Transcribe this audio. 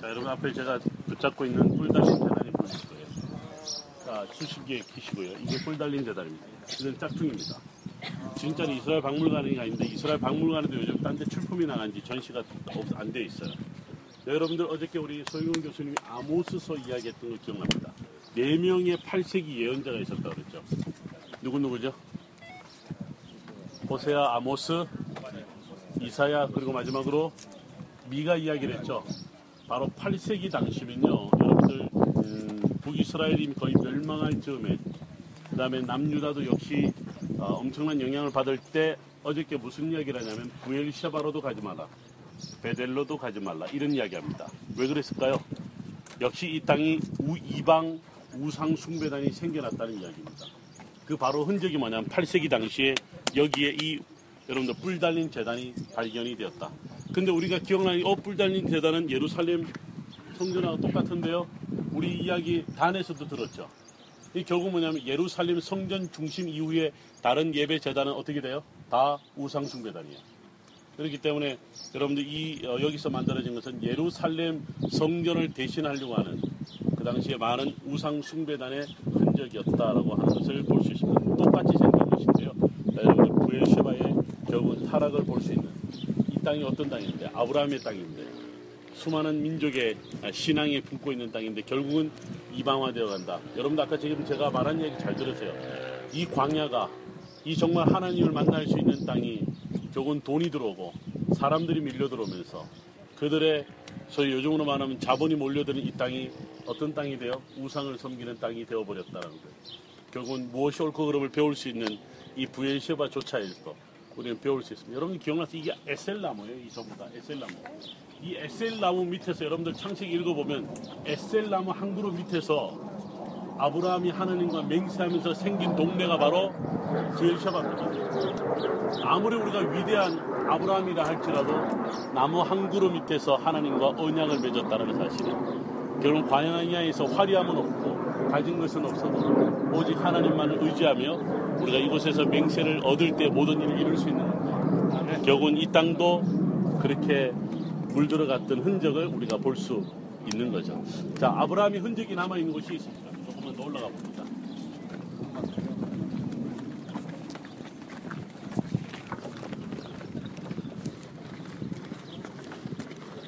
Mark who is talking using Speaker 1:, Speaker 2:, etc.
Speaker 1: 자, 여러분 앞에 제가 붙잡고 있는 뿔 달린 재단이 보이실 거예요. 자, 수십 개 키시고요. 이게 뿔 달린 재단입니다. 이건 짝퉁입니다. 진짜 이스라엘 박물관이 아닌데 이스라엘 박물관에도 요즘 딴 데 출품이 나간 지 전시가 안 돼 있어요. 네, 여러분들 어저께 우리 소유용 교수님이 아모스서 이야기했던 거 기억납니다. 네 명의 8세기 예언자가 있었다 그랬죠. 누구누구죠? 호세아, 아모스, 이사야 그리고 마지막으로 미가 이야기를 했죠. 바로 8세기 당시면요. 여러분들 음, 북이스라엘이 거의 멸망할 즈음에 그 다음에 남유다도 역시 어, 엄청난 영향을 받을 때 어저께 무슨 이야기를 하냐면 부엘샤바로도 가지 마라. 베델로도 가지 말라. 이런 이야기합니다. 왜 그랬을까요? 역시 이 땅이 우, 이방 우상 숭배단이 생겨났다는 이야기입니다. 그 바로 흔적이 뭐냐면 8세기 당시에 여기에 이 여러분들 뿔 달린 재단이 발견이 되었다. 근데 우리가 기억나는 어, 뿔 달린 재단은 예루살렘 성전하고 똑같은데요. 우리 이야기 단에서도 들었죠. 이 결국 뭐냐면 예루살렘 성전 중심 이후에 다른 예배 재단은 어떻게 돼요? 다 우상 숭배단이에요. 그렇기 때문에 여러분들 이 어, 여기서 만들어진 것은 예루살렘 성전을 대신하려고 하는 그 당시에 많은 우상 숭배단의 흔적이었다라고 하는 것을 볼 수 있습니다. 똑같이 생긴 것인데요. 자, 여러분들 부엘셰바의 결국은 타락을 볼 수 있는 이 땅이 어떤 땅인데 아브라함의 땅인데 수많은 민족의 신앙에 품고 있는 땅인데 결국은 이방화되어 간다. 여러분들 아까 지금 제가 말한 얘기 잘 들으세요. 이 광야가 이 정말 하나님을 만날 수 있는 땅이 결국은 돈이 들어오고 사람들이 밀려 들어오면서 그들의 소위 요즘으로 말하면 자본이 몰려드는 이 땅이 어떤 땅이 되어 우상을 섬기는 땅이 되어버렸다는 거예요. 결국은 무엇이 옳고 그름을 배울 수 있는 이 부엘셰바조차에서 우리는 배울 수 있습니다. 여러분 기억나서 이게 에셀나무예요. 이 전부 다 에셀나무. 이 에셀나무 밑에서 여러분들 창세기 읽어보면 에셀나무 한 그룹 밑에서 아브라함이 하나님과 맹세하면서 생긴 동네가 바로 부엘셰바입니다. 아무리 우리가 위대한 아브라함이라 할지라도 나무 한 그룹 밑에서 하나님과 언약을 맺었다는 사실은 결국 광야에서 화려함은 없고 가진 것은 없어도 오직 하나님만을 의지하며 우리가 이곳에서 맹세를 얻을 때 모든 일을 이룰 수 있는 겁니다. 결국은 이 땅도 그렇게 물들어갔던 흔적을 우리가 볼 수 있는 거죠. 자, 아브라함이 흔적이 남아 있는 곳이 있습니다. 조금만 더 올라가 봅니다.